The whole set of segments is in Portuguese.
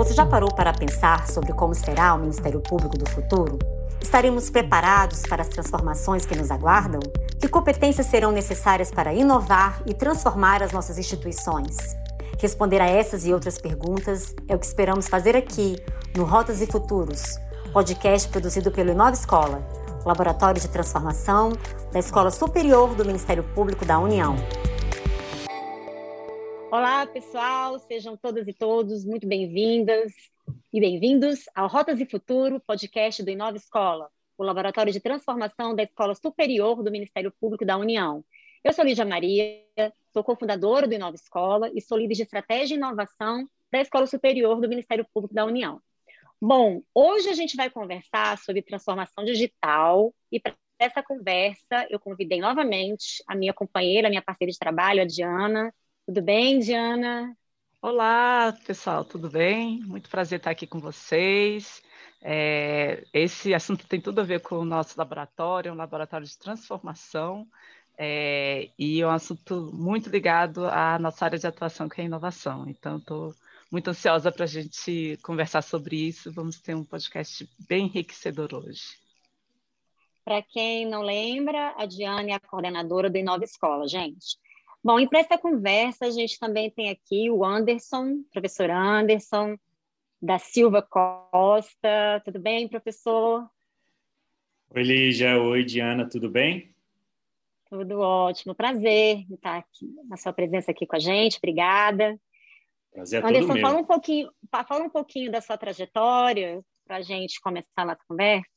Você já parou para pensar sobre como será o Ministério Público do futuro? Estaremos preparados para as transformações que nos aguardam? Que competências serão necessárias para inovar e transformar as nossas instituições? Responder a essas e outras perguntas é o que esperamos fazer aqui, no Rotas e Futuros, podcast produzido pelo Inova Escola, Laboratório de Transformação da Escola Superior do Ministério Público da União. Olá, pessoal, sejam todas e todos muito bem-vindas e bem-vindos ao Rotas e Futuro, podcast do Inova Escola, o Laboratório de Transformação da Escola Superior do Ministério Público da União. Eu sou Lídia Maria, sou cofundadora do Inova Escola e sou líder de Estratégia e Inovação da Escola Superior do Ministério Público da União. Bom, hoje a gente vai conversar sobre transformação digital e para essa conversa eu convidei novamente a minha companheira, a minha parceira de trabalho, a Diana. Tudo bem, Diana? Olá, pessoal, tudo bem? Muito prazer estar aqui com vocês. É, esse assunto tem tudo a ver com o nosso laboratório, um laboratório de transformação, é, e é um assunto muito ligado à nossa área de atuação, que é a inovação. Então, estou muito ansiosa para a gente conversar sobre isso. Vamos ter um podcast bem enriquecedor hoje. Para quem não lembra, a Diane é a coordenadora do Inova Escola, gente. Bom, e para essa conversa, a gente também tem aqui o Anderson, professor Anderson, da Silva Costa. Tudo bem, professor? Oi, Lígia. Oi, Diana. Tudo bem? Tudo ótimo. Prazer estar aqui, na sua presença aqui com a gente. Obrigada. Prazer é Anderson, fala um pouquinho, fala um pouquinho da sua trajetória para a gente começar a nossa conversa.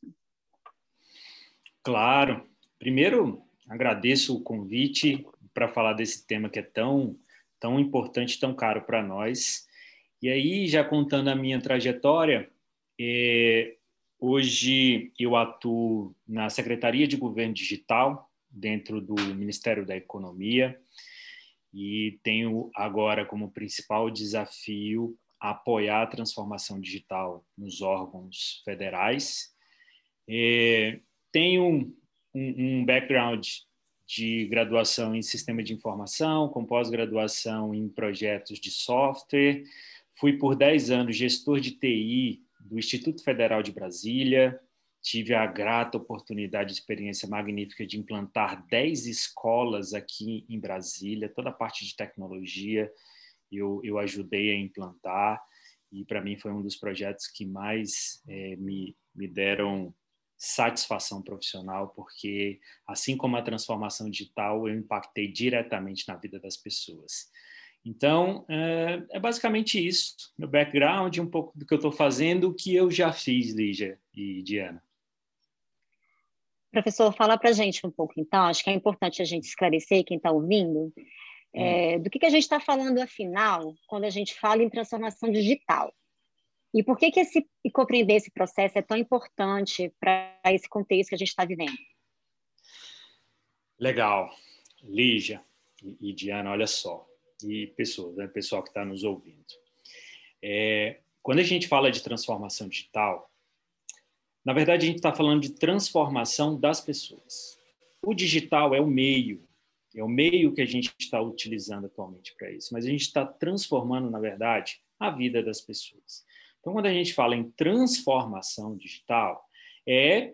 Claro. Primeiro, agradeço o convite para falar desse tema que é tão, tão importante, tão caro para nós. E aí, já contando a minha trajetória, é, hoje eu atuo na Secretaria de Governo Digital, dentro do Ministério da Economia e tenho agora como principal desafio apoiar a transformação digital nos órgãos federais. É, tenho um, um background de graduação em sistema de informação, com pós-graduação em projetos de software. Fui por 10 anos gestor de TI do Instituto Federal de Brasília, tive a grata oportunidade, experiência magnífica de implantar 10 escolas aqui em Brasília, toda a parte de tecnologia eu, eu ajudei a implantar e para mim foi um dos projetos que mais é, me, me deram satisfação profissional, porque assim como a transformação digital, eu impactei diretamente na vida das pessoas. Então, é, é basicamente isso. Meu background, um pouco do que eu estou fazendo, o que eu já fiz, Lígia e Diana. Professor, fala para a gente um pouco, então, acho que é importante a gente esclarecer quem está ouvindo, é, do que, que a gente está falando, afinal, quando a gente fala em transformação digital. E por que, que esse, e compreender esse processo é tão importante para esse contexto que a gente está vivendo? Legal. Lígia e, Diana, olha só, e pessoas, né, pessoal que está nos ouvindo. É, quando a gente fala de transformação digital, na verdade, a gente está falando de transformação das pessoas. O digital é o meio, é o meio que a gente está utilizando atualmente para isso, mas a gente está transformando, na verdade, a vida das pessoas. Então, quando a gente fala em transformação digital, é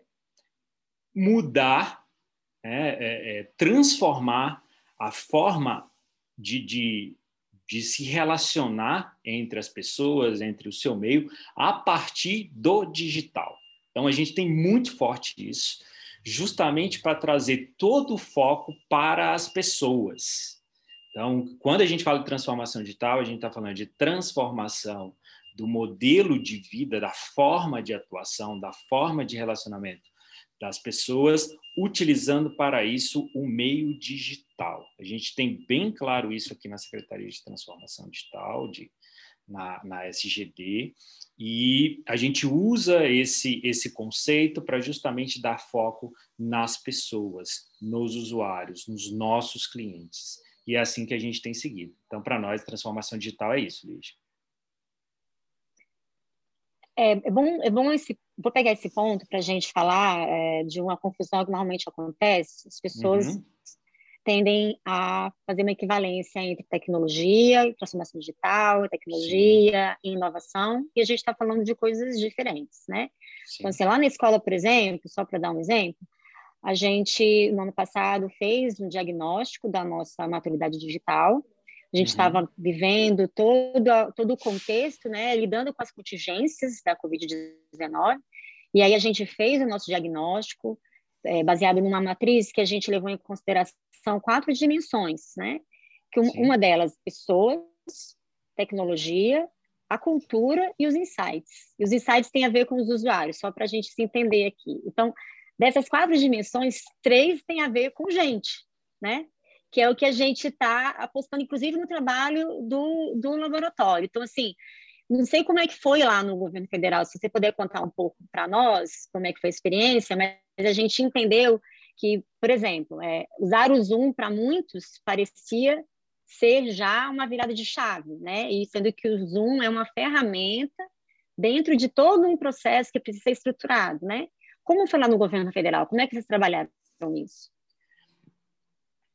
mudar, é, é, é transformar a forma de, de, de se relacionar entre as pessoas, entre o seu meio, a partir do digital. Então, a gente tem muito forte isso, justamente para trazer todo o foco para as pessoas. Então, quando a gente fala de transformação digital, a gente está falando de transformação do modelo de vida, da forma de atuação, da forma de relacionamento das pessoas, utilizando para isso o meio digital. A gente tem bem claro isso aqui na Secretaria de Transformação Digital, de, na, na SGD, e a gente usa esse, esse conceito para justamente dar foco nas pessoas, nos usuários, nos nossos clientes. E é assim que a gente tem seguido. Então, para nós, transformação digital é isso, Lígia. É, é, bom, é bom esse, vou pegar esse ponto para a gente falar é, de uma confusão que normalmente acontece. As pessoas, uhum. tendem a fazer uma equivalência entre tecnologia, transformação digital, tecnologia Sim. e inovação, e a gente está falando de coisas diferentes, né? Sim. Então, sei assim, lá na escola, por exemplo, só para dar um exemplo, a gente, no ano passado, fez um diagnóstico da nossa maturidade digital, a gente estava uhum. vivendo todo, todo o contexto, né, lidando com as contingências da Covid-19, e aí a gente fez o nosso diagnóstico, é, baseado numa matriz que a gente levou em consideração quatro dimensões, né? Que um, uma delas, pessoas, tecnologia, a cultura e os insights. E os insights têm a ver com os usuários, só para a gente se entender aqui. Então, dessas quatro dimensões, três têm a ver com gente, né? Que é o que a gente está apostando, inclusive, no trabalho do, do laboratório. Então, assim, não sei como é que foi lá no governo federal, se você puder contar um pouco para nós como é que foi a experiência, mas a gente entendeu que, por exemplo, é, usar o Zoom para muitos parecia ser já uma virada de chave, né? E sendo que o Zoom é uma ferramenta dentro de todo um processo que precisa ser estruturado, né? Como foi lá no governo federal? Como é que vocês trabalharam isso?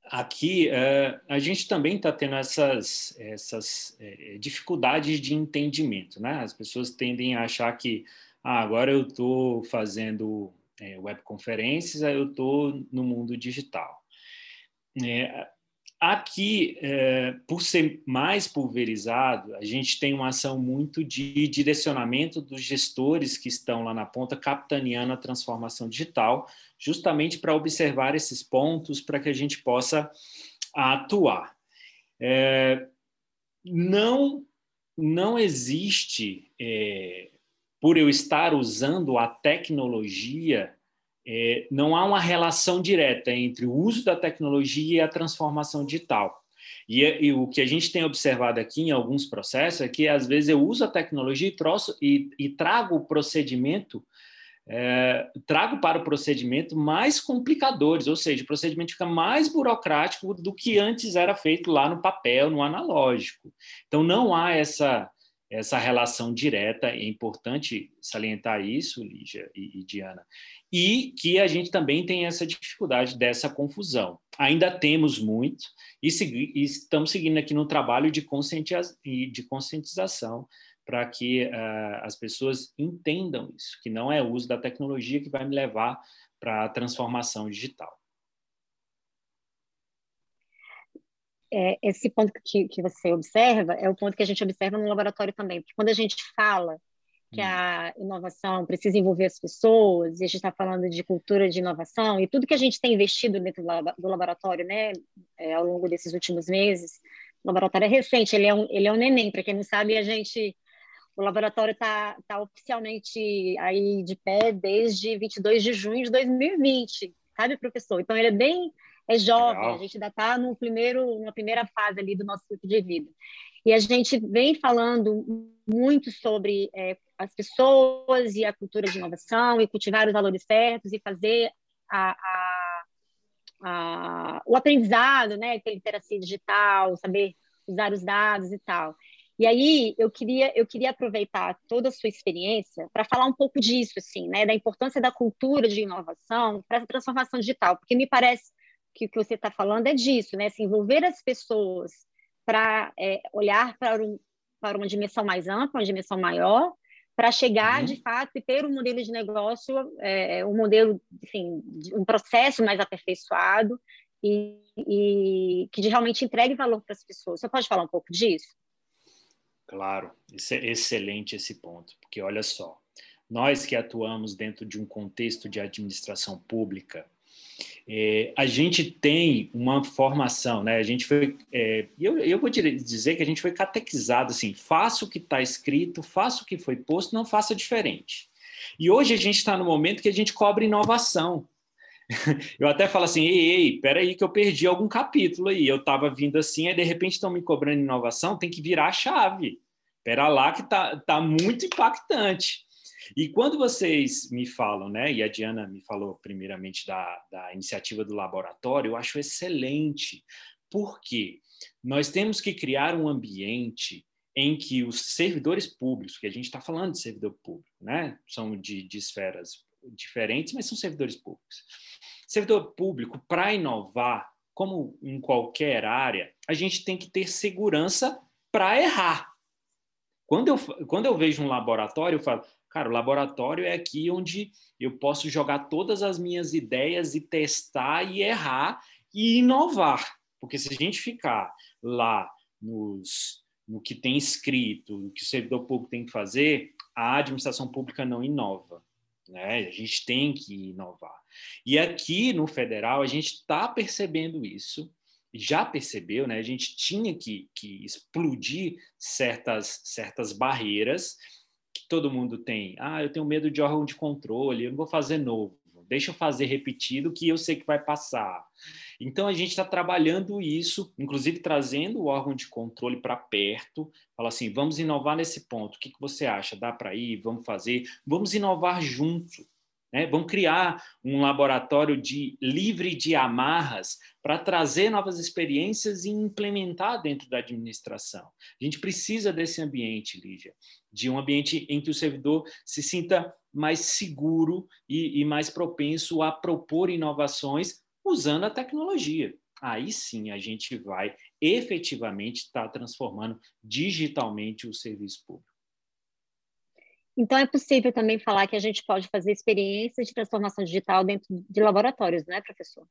Aqui, uh, a gente também está tendo essas, essas uh, dificuldades de entendimento, né? As pessoas tendem a achar que ah, agora eu estou fazendo é, aí eu estou no mundo digital. É, aqui, é, por ser mais pulverizado, a gente tem uma ação muito de direcionamento dos gestores que estão lá na ponta, capitaneando a transformação digital, justamente para observar esses pontos, para que a gente possa atuar. É, não, não existe é, por eu estar usando a tecnologia, é, não há uma relação direta entre o uso da tecnologia e a transformação digital. E, e, o que a gente tem observado aqui em alguns processos é que, às vezes, eu uso a tecnologia e, troço, e, e trago o procedimento, é, trago para o procedimento mais complicadores, ou seja, o procedimento fica mais burocrático do que antes era feito lá no papel, no analógico. Então, não há essa essa relação direta, é importante salientar isso, Lígia e, e, Diana, e que a gente também tem essa dificuldade dessa confusão. Ainda temos muito, e, segui, e estamos seguindo aqui no trabalho de, de conscientização para que uh, as pessoas entendam isso, que não é o uso da tecnologia que vai me levar para a transformação digital. É, esse ponto que, que você observa é o ponto que a gente observa no laboratório também, porque quando a gente fala que hum. a inovação precisa envolver as pessoas, e a gente está falando de cultura de inovação, e tudo que a gente tem investido dentro do laboratório, né, é, ao longo desses últimos meses, o laboratório é recente, ele é um, ele é um neném, para quem não sabe, a gente, o laboratório está tá oficialmente aí de pé desde 22 de junho de 2020, sabe, professor? Então, ele é bem é jovem, Legal. a gente ainda está no primeiro, na primeira fase ali do nosso ciclo de vida. E a gente vem falando muito sobre é, as pessoas e a cultura de inovação e cultivar os valores certos e fazer a, a, a, o aprendizado, né, ter literacia digital, saber usar os dados e tal. E aí eu queria eu queria aproveitar toda a sua experiência para falar um pouco disso assim, né, da importância da cultura de inovação para essa transformação digital, porque me parece que o que você está falando é disso, né? Se envolver as pessoas para é, olhar para, um, para uma dimensão mais ampla, uma dimensão maior, para chegar uhum. de fato e ter um modelo de negócio, é, um modelo, enfim, um processo mais aperfeiçoado e, e que realmente entregue valor para as pessoas. Você pode falar um pouco disso? Claro, é excelente esse ponto, porque olha só, nós que atuamos dentro de um contexto de administração pública, é, a gente tem uma formação, né? A gente foi, é, eu, eu vou dizer que a gente foi catequizado assim: faça o que está escrito, faça o que foi posto, não faça diferente. E hoje a gente está no momento que a gente cobra inovação. Eu até falo assim: ei, ei, peraí, que eu perdi algum capítulo aí. Eu estava vindo assim, aí de repente estão me cobrando inovação, tem que virar a chave. Pera lá que tá, tá muito impactante. E quando vocês me falam, né, e a Diana me falou primeiramente da, da iniciativa do laboratório, eu acho excelente, porque nós temos que criar um ambiente em que os servidores públicos, que a gente está falando de servidor público, né, são de, de esferas diferentes, mas são servidores públicos. Servidor público, para inovar, como em qualquer área, a gente tem que ter segurança para errar. Quando eu, quando eu vejo um laboratório, eu falo, cara, o laboratório é aqui onde eu posso jogar todas as minhas ideias e testar e errar e inovar. Porque se a gente ficar lá nos, no que tem escrito, no que o servidor público tem que fazer, a administração pública não inova. Né? A gente tem que inovar. E aqui no federal, a gente está percebendo isso, já percebeu, né? a gente tinha que, que explodir certas, certas barreiras que todo mundo tem. Ah, eu tenho medo de órgão de controle, eu não vou fazer novo deixa eu fazer repetido que eu sei que vai passar. Então a gente está trabalhando isso, inclusive trazendo o órgão de controle para perto, fala assim, vamos inovar nesse ponto, o que, que você acha? Dá para ir? Vamos fazer? Vamos inovar junto. Né? Vamos criar um laboratório de livre de amarras para trazer novas experiências e implementar dentro da administração. A gente precisa desse ambiente, Lígia, de um ambiente em que o servidor se sinta mais seguro e, e mais propenso a propor inovações usando a tecnologia. Aí sim a gente vai efetivamente estar tá transformando digitalmente o serviço público. Então, é possível também falar que a gente pode fazer experiências de transformação digital dentro de laboratórios, não é, professor?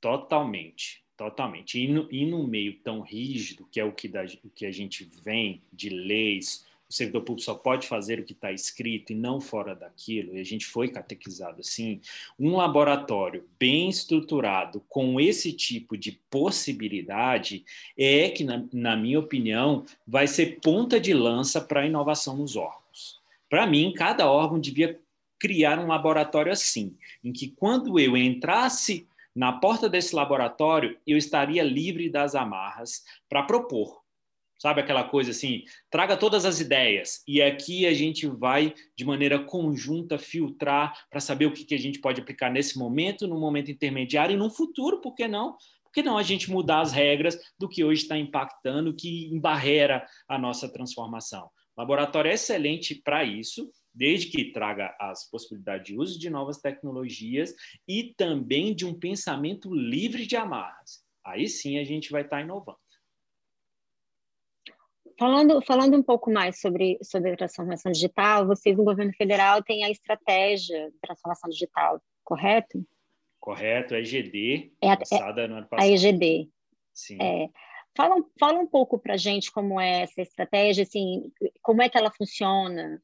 Totalmente, totalmente. E no, e no meio tão rígido, que é o que, da, que a gente vem de leis, o servidor público só pode fazer o que está escrito e não fora daquilo, e a gente foi catequizado assim, um laboratório bem estruturado com esse tipo de possibilidade é que, na, na minha opinião, vai ser ponta de lança para a inovação nos órgãos. Para mim, cada órgão devia criar um laboratório assim, em que quando eu entrasse na porta desse laboratório, eu estaria livre das amarras para propor Sabe aquela coisa assim, traga todas as ideias e aqui a gente vai de maneira conjunta filtrar para saber o que, que a gente pode aplicar nesse momento, no momento intermediário e no futuro, por que não? Por que não a gente mudar as regras do que hoje está impactando, que embarrera a nossa transformação? Laboratório é excelente para isso, desde que traga as possibilidades de uso de novas tecnologias e também de um pensamento livre de amarras. Aí sim a gente vai estar tá inovando. Falando, falando um pouco mais sobre, sobre a transformação digital, vocês no governo federal têm a estratégia de transformação digital, correto? Correto, a EGD, é, passada é, no ano passado. A EGD. Sim. É, fala, fala um pouco para gente como é essa estratégia, assim, como é que ela funciona?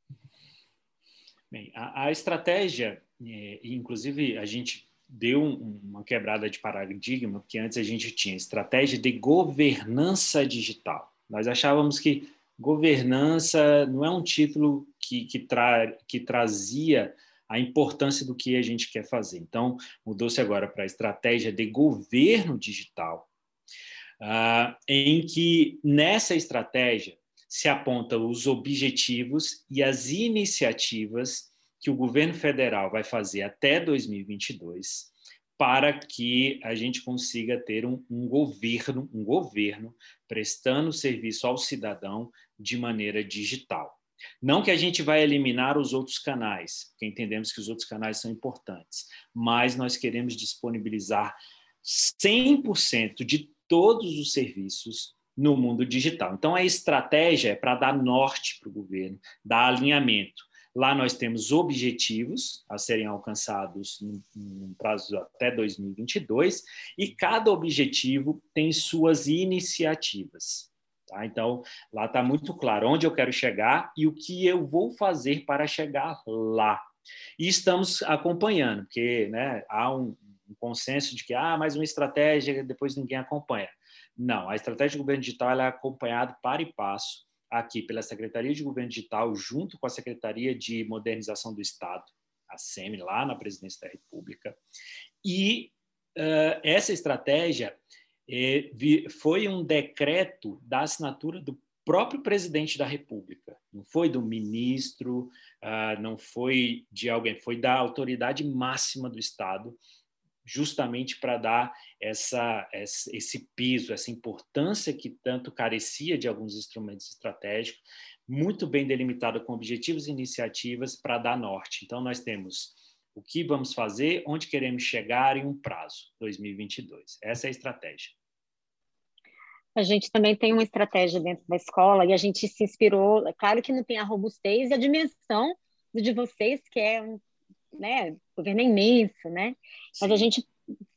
Bem, a, a estratégia, é, inclusive a gente deu um, uma quebrada de paradigma, porque antes a gente tinha estratégia de governança digital. Nós achávamos que governança não é um título que, que, tra, que trazia a importância do que a gente quer fazer. Então, mudou-se agora para a estratégia de governo digital, uh, em que nessa estratégia se aponta os objetivos e as iniciativas que o governo federal vai fazer até 2022 para que a gente consiga ter um, um, governo, um governo prestando serviço ao cidadão de maneira digital. Não que a gente vai eliminar os outros canais, porque entendemos que os outros canais são importantes, mas nós queremos disponibilizar 100% de todos os serviços no mundo digital. Então, a estratégia é para dar norte para o governo, dar alinhamento. Lá nós temos objetivos a serem alcançados num prazo até 2022 e cada objetivo tem suas iniciativas. Tá? Então, lá está muito claro onde eu quero chegar e o que eu vou fazer para chegar lá. E estamos acompanhando, porque né, há um, um consenso de que ah, mais uma estratégia, depois ninguém acompanha. Não, a estratégia do governo digital é acompanhada para e passo aqui pela Secretaria de Governo Digital, junto com a Secretaria de Modernização do Estado, a SEMI, lá na Presidência da República. E uh, essa estratégia eh, vi, foi um decreto da assinatura do próprio presidente da República, não foi do ministro, uh, não foi de alguém, foi da autoridade máxima do Estado, justamente para dar essa, esse peso, essa importância que tanto carecia de alguns instrumentos estratégicos, muito bem delimitado com objetivos e iniciativas para dar norte. Então, nós temos O que vamos fazer, onde queremos chegar em um prazo, 2022. Essa é a estratégia. A gente também tem uma estratégia dentro da escola e a gente se inspirou, é claro que não tem a robustez e a dimensão de vocês, que é um, né, governo é imenso, né? Mas a gente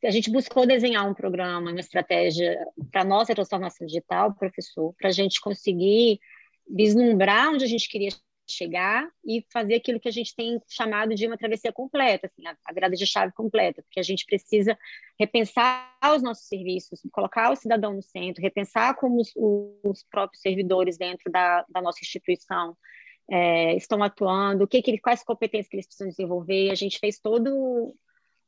a gente buscou desenhar um programa, uma estratégia para nossa transformação digital, professor, para a gente conseguir vislumbrar onde a gente queria chegar e fazer aquilo que a gente tem chamado de uma travessia completa, assim, a, a virada de chave completa, porque a gente precisa repensar os nossos serviços, colocar o cidadão no centro, repensar como os, os próprios servidores dentro da, da nossa instituição é, estão atuando, o que, que quais competências que eles precisam desenvolver. A gente fez todo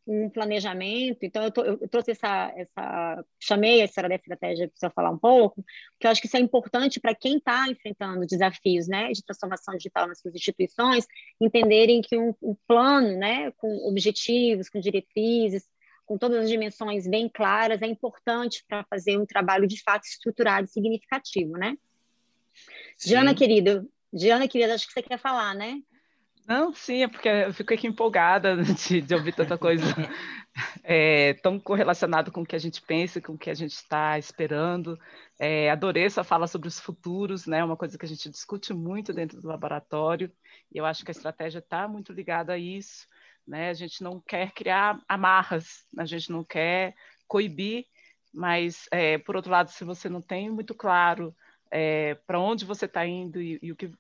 um planejamento. Então, eu, tô, eu trouxe essa, essa, chamei a história da estratégia para falar um pouco, porque eu acho que isso é importante para quem está enfrentando desafios, né, de transformação digital nas suas instituições, entenderem que um, um plano, né, com objetivos, com diretrizes, com todas as dimensões bem claras, é importante para fazer um trabalho de fato estruturado e significativo, né? Sim. Diana, querida, Diana, querida, acho que você quer falar, né? Não, sim, é porque eu fico aqui empolgada de, de ouvir tanta coisa é, tão correlacionada com o que a gente pensa, com o que a gente está esperando. É, adorei essa fala sobre os futuros, né? Uma coisa que a gente discute muito dentro do laboratório, e eu acho que a estratégia está muito ligada a isso. Né? A gente não quer criar amarras, a gente não quer coibir, mas, é, por outro lado, se você não tem muito claro é, para onde você está indo e, e, o que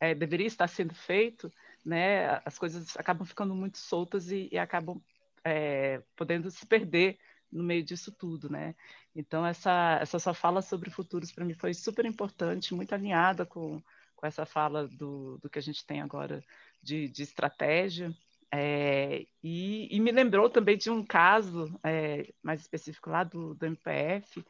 é, deveria estar sendo feito, né, as coisas acabam ficando muito soltas e, e acabam é, podendo se perder no meio disso tudo, né? Então essa essa sua fala sobre futuros para mim foi super importante, muito alinhada com, com essa fala do, do que a gente tem agora de, de estratégia é, e, e, me lembrou também de um caso é, mais específico lá do, do MPF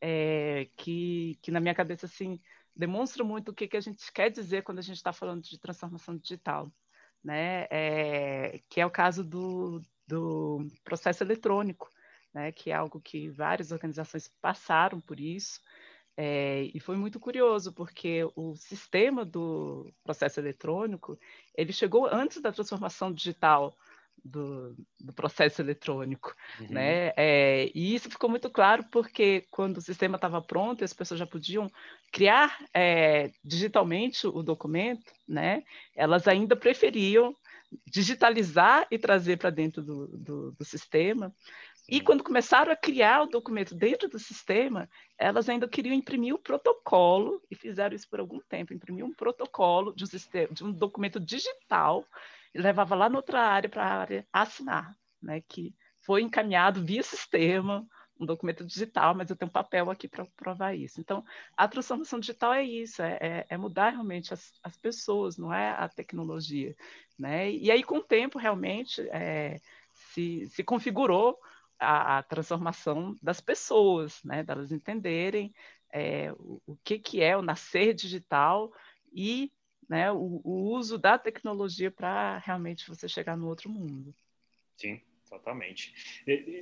é, que, que na minha cabeça assim demonstra muito o que, que a gente quer dizer quando a gente está falando de transformação digital, né? É, que é o caso do, do processo eletrônico, né? que é algo que várias organizações passaram por isso, é, e foi muito curioso, porque o sistema do processo eletrônico, ele chegou antes da transformação digital do, do processo eletrônico, uhum. né? É, e isso ficou muito claro porque quando o sistema estava pronto, as pessoas já podiam criar é, digitalmente o documento, né? Elas ainda preferiam digitalizar e trazer para dentro do, do, do sistema. E quando começaram a criar o documento dentro do sistema, elas ainda queriam imprimir o protocolo, e fizeram isso por algum tempo, imprimir um protocolo de um, sistema, de um documento digital e levava lá noutra área para a área assinar, né? Que foi encaminhado via sistema, um documento digital, mas eu tenho um papel aqui para provar isso. Então, a transformação digital é isso, é, é, é mudar realmente as, as, pessoas, não é a tecnologia, né? E aí, com o tempo, realmente, é, se, se configurou a, a, transformação das pessoas, né? Delas entenderem é, o, o que, que é o nascer digital e né, o, o uso da tecnologia para realmente você chegar no outro mundo. Sim, totalmente.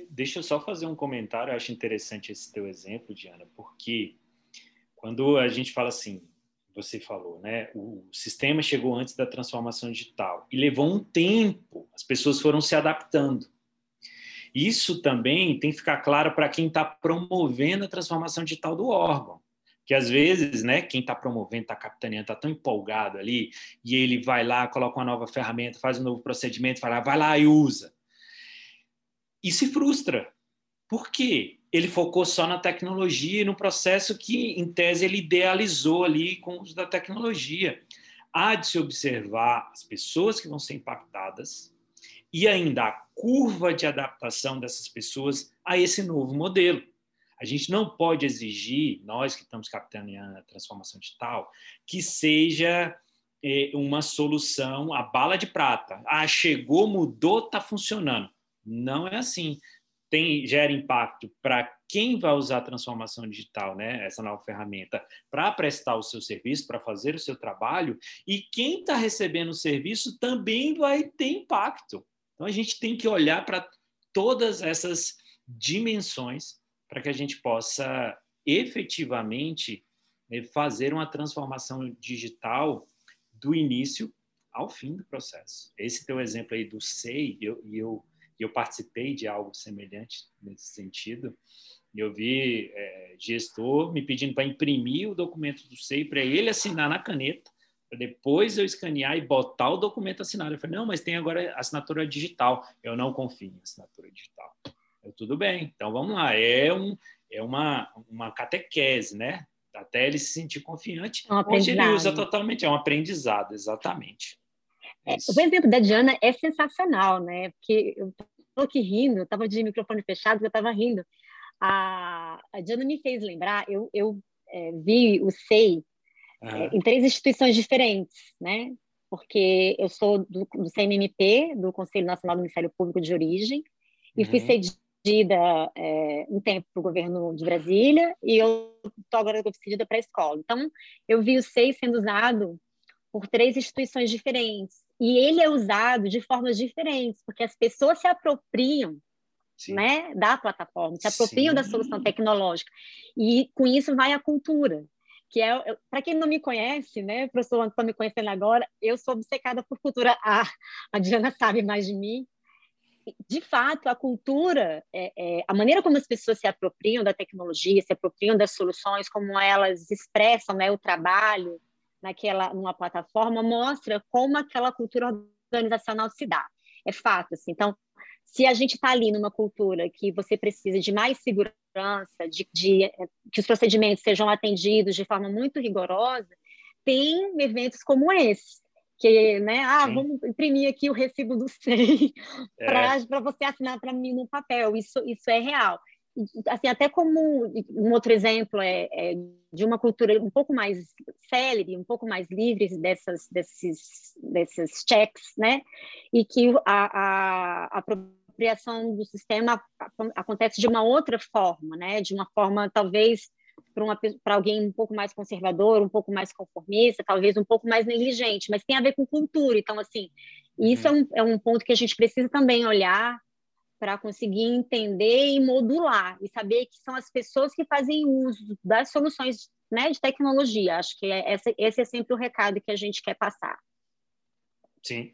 Deixa eu só fazer um comentário, eu acho interessante esse teu exemplo, Diana, porque quando a gente fala assim, você falou, né? O sistema chegou antes da transformação digital e levou um tempo, as pessoas foram se adaptando. Isso também tem que ficar claro para quem está promovendo a transformação digital do órgão que às vezes, né, quem está promovendo, está capitaneando, está tão empolgado ali, e ele vai lá, coloca uma nova ferramenta, faz um novo procedimento, fala, vai lá e usa. E se frustra. Por quê? Ele focou só na tecnologia e no processo que, em tese, ele idealizou ali com o uso da tecnologia. Há de se observar as pessoas que vão ser impactadas e ainda a curva de adaptação dessas pessoas a esse novo modelo. A gente não pode exigir, nós que estamos capitaneando a transformação digital, que seja é, uma solução, a bala de prata. Ah, chegou, mudou, está funcionando. Não é assim. Tem, gera impacto para quem vai usar a transformação digital, né, essa nova ferramenta, para prestar o seu serviço, para fazer o seu trabalho, e quem está recebendo o serviço também vai ter impacto. Então a gente tem que olhar para todas essas dimensões para que a gente possa efetivamente né, fazer uma transformação digital do início ao fim do processo. Esse teu exemplo aí do SEI, eu, eu, eu participei de algo semelhante nesse sentido, eu vi é, gestor me pedindo para imprimir o documento do SEI para ele assinar na caneta, para depois eu escanear e botar o documento assinado. Eu falei, não, mas tem agora assinatura digital. Eu não confio em assinatura digital. Eu, tudo bem, então vamos lá. É, um, é uma, uma catequese, né? Até ele se sentir confiante. É um Hoje ele usa totalmente, é um aprendizado, exatamente. É, o exemplo da Diana é sensacional, né? Porque eu estou aqui rindo, eu estava de microfone fechado, eu estava rindo. A, a Diana me fez lembrar, eu, eu é, vi o SEI uhum. em três instituições diferentes, né? Porque eu sou do, do CNMP, do Conselho Nacional do Ministério Público de Origem, e fui uhum. cedida é, um tempo para o governo de Brasília, e eu estou agora cedida para a escola. Então, eu vi o SEI sendo usado por três instituições diferentes. E ele é usado de formas diferentes, porque as pessoas se apropriam né, da plataforma, se apropriam Sim. da solução tecnológica. E com isso vai a cultura, que é, para quem não me conhece, né, professor está me conhecendo agora, eu sou obcecada por cultura. A, a Diana sabe mais de mim. De fato, a cultura, é, é, a maneira como as pessoas se apropriam da tecnologia, se apropriam das soluções, como elas expressam né, o trabalho naquela numa plataforma, mostra como aquela cultura organizacional se dá. É fato, assim. Então, se a gente está ali numa cultura que você precisa de mais segurança, de, de, eh, que os procedimentos sejam atendidos de forma muito rigorosa, tem eventos como esse, que, né, ah, Sim. vamos imprimir aqui o recibo do SEI é. para você assinar para mim no papel. Isso, isso é real assim, até como um outro exemplo é, é, de uma cultura um pouco mais célere, um pouco mais livre dessas, desses, desses checks, né? E que a, a, a apropriação do sistema acontece de uma outra forma, né? De uma forma talvez para alguém um pouco mais conservador, um pouco mais conformista, talvez um pouco mais negligente, mas tem a ver com cultura. Então, assim, isso uhum. é, um, é um ponto que a gente precisa também olhar para conseguir entender e modular e saber que são as pessoas que fazem uso das soluções né, de tecnologia. Acho que é, esse, esse é sempre o recado que a gente quer passar. Sim,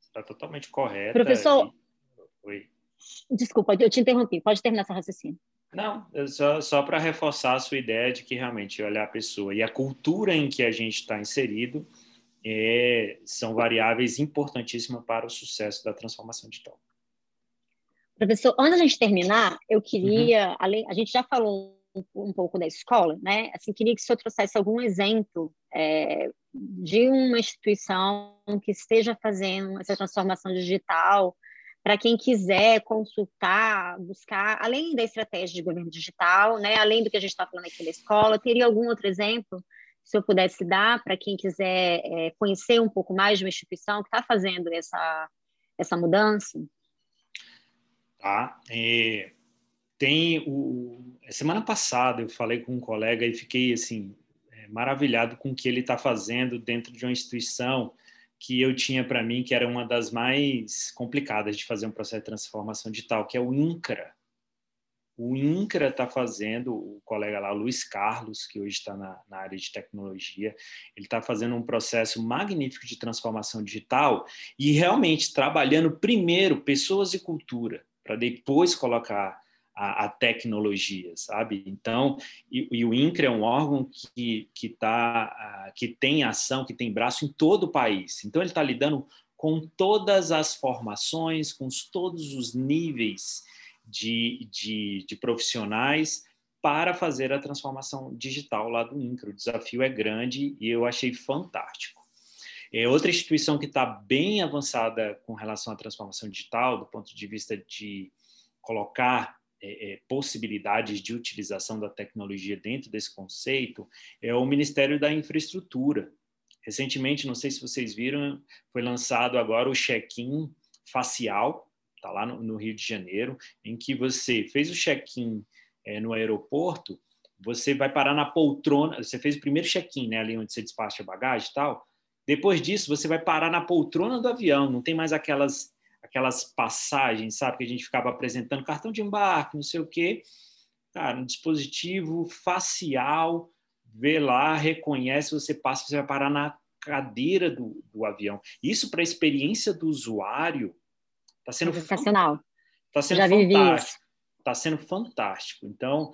está totalmente correto. Professor, Oi. desculpa, eu te interrompi. Pode terminar essa raciocínio. Não, só, só para reforçar a sua ideia de que realmente olhar a pessoa e a cultura em que a gente está inserido é, são variáveis importantíssimas para o sucesso da transformação digital. Professor, antes da gente terminar, eu queria, uhum. além, a gente já falou um, um, pouco da escola, né? Assim, queria que o senhor trouxesse algum exemplo é, de uma instituição que esteja fazendo essa transformação digital, para quem quiser consultar, buscar, além da estratégia de governo digital, né? Além do que a gente está falando aqui da escola, teria algum outro exemplo? Se eu pudesse dar para quem quiser é, conhecer um pouco mais de uma instituição que está fazendo essa, essa mudança? Tá? E tem o semana passada eu falei com um colega e fiquei assim é, maravilhado com o que ele está fazendo dentro de uma instituição que eu tinha para mim que era uma das mais complicadas de fazer um processo de transformação digital, que é o INCRA. O INCRA está fazendo, o colega lá, Luiz Carlos, que hoje está na, na, área de tecnologia, ele está fazendo um processo magnífico de transformação digital e realmente trabalhando primeiro pessoas e cultura para depois colocar a, a, tecnologia, sabe? Então, e, e, o INCRA é um órgão que, que, tá, que tem ação, que tem braço em todo o país. Então, ele está lidando com todas as formações, com todos os níveis de, de, de profissionais para fazer a transformação digital lá do INCRA. O desafio é grande e eu achei fantástico. É outra instituição que está bem avançada com relação à transformação digital, do ponto de vista de colocar é, é, possibilidades de utilização da tecnologia dentro desse conceito, é o Ministério da Infraestrutura. Recentemente, não sei se vocês viram, foi lançado agora o check-in facial, está lá no, no, Rio de Janeiro, em que você fez o check-in é, no aeroporto, você vai parar na poltrona, você fez o primeiro check-in, né, ali onde você despacha a bagagem e tal, depois disso, você vai parar na poltrona do avião, não tem mais aquelas aquelas passagens, sabe, que a gente ficava apresentando cartão de embarque, não sei o quê. Cara, um dispositivo facial, vê lá, reconhece, você passa, você vai parar na, cadeira do, do avião. Isso para a experiência do usuário está sendo sensacional. Está sendo Já fantástico. Está sendo fantástico. Então,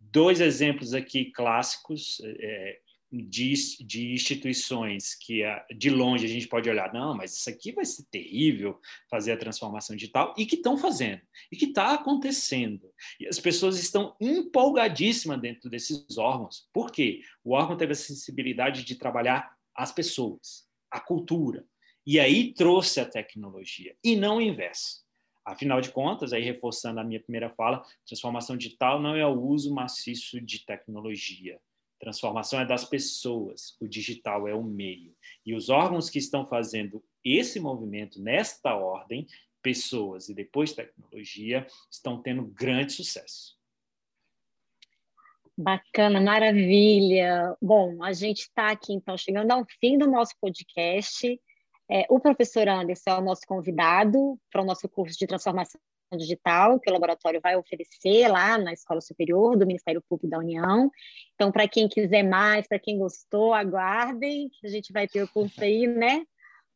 dois exemplos aqui clássicos. É, de, de instituições que de longe a gente pode olhar, não, mas isso aqui vai ser terrível fazer a transformação digital, e que estão fazendo, e que está acontecendo. E as pessoas estão empolgadíssimas dentro desses órgãos. Por quê? O órgão teve a sensibilidade de trabalhar as pessoas, a cultura, e aí trouxe a tecnologia, e não o inverso. Afinal de contas, aí reforçando a minha primeira fala, transformação digital não é o uso maciço de tecnologia, Transformação é das pessoas, o digital é o meio. E os órgãos que estão fazendo esse movimento nesta ordem, pessoas e depois tecnologia, estão tendo grande sucesso. Bacana, maravilha. Bom, a gente está aqui então chegando ao fim do nosso podcast. É, o professor Anderson é o nosso convidado para o nosso curso de transformação digital que o laboratório vai oferecer lá na Escola Superior do Ministério Público da União. Então, para quem quiser mais, para quem gostou, aguardem, que a gente vai ter o curso aí, né?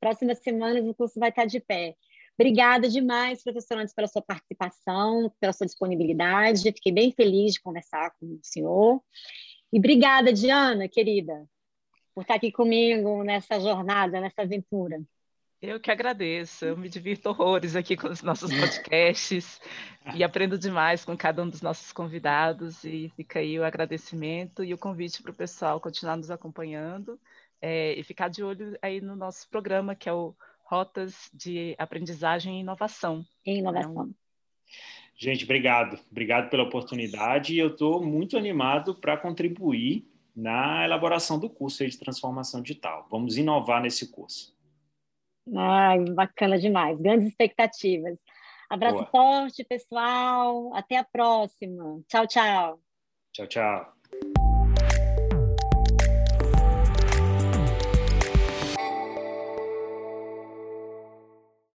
Próximas semanas o curso vai estar de pé. Obrigada demais, professor pela sua participação, pela sua disponibilidade. Fiquei bem feliz de conversar com o senhor. E obrigada, Diana, querida, por estar aqui comigo nessa jornada, nessa aventura. Eu que agradeço, eu me divirto horrores aqui com os nossos podcasts e aprendo demais com cada um dos nossos convidados e fica aí o agradecimento e o convite para o pessoal continuar nos acompanhando é, e ficar de olho aí no nosso programa que é o Rotas de Aprendizagem e Inovação. E inovação. Né? Gente, obrigado, obrigado pela oportunidade e eu estou muito animado para contribuir na elaboração do curso de transformação digital. Vamos inovar nesse curso. Ai, bacana demais. Grandes expectativas. Abraço Boa. forte, pessoal. Até a próxima. Tchau, tchau. Tchau, tchau.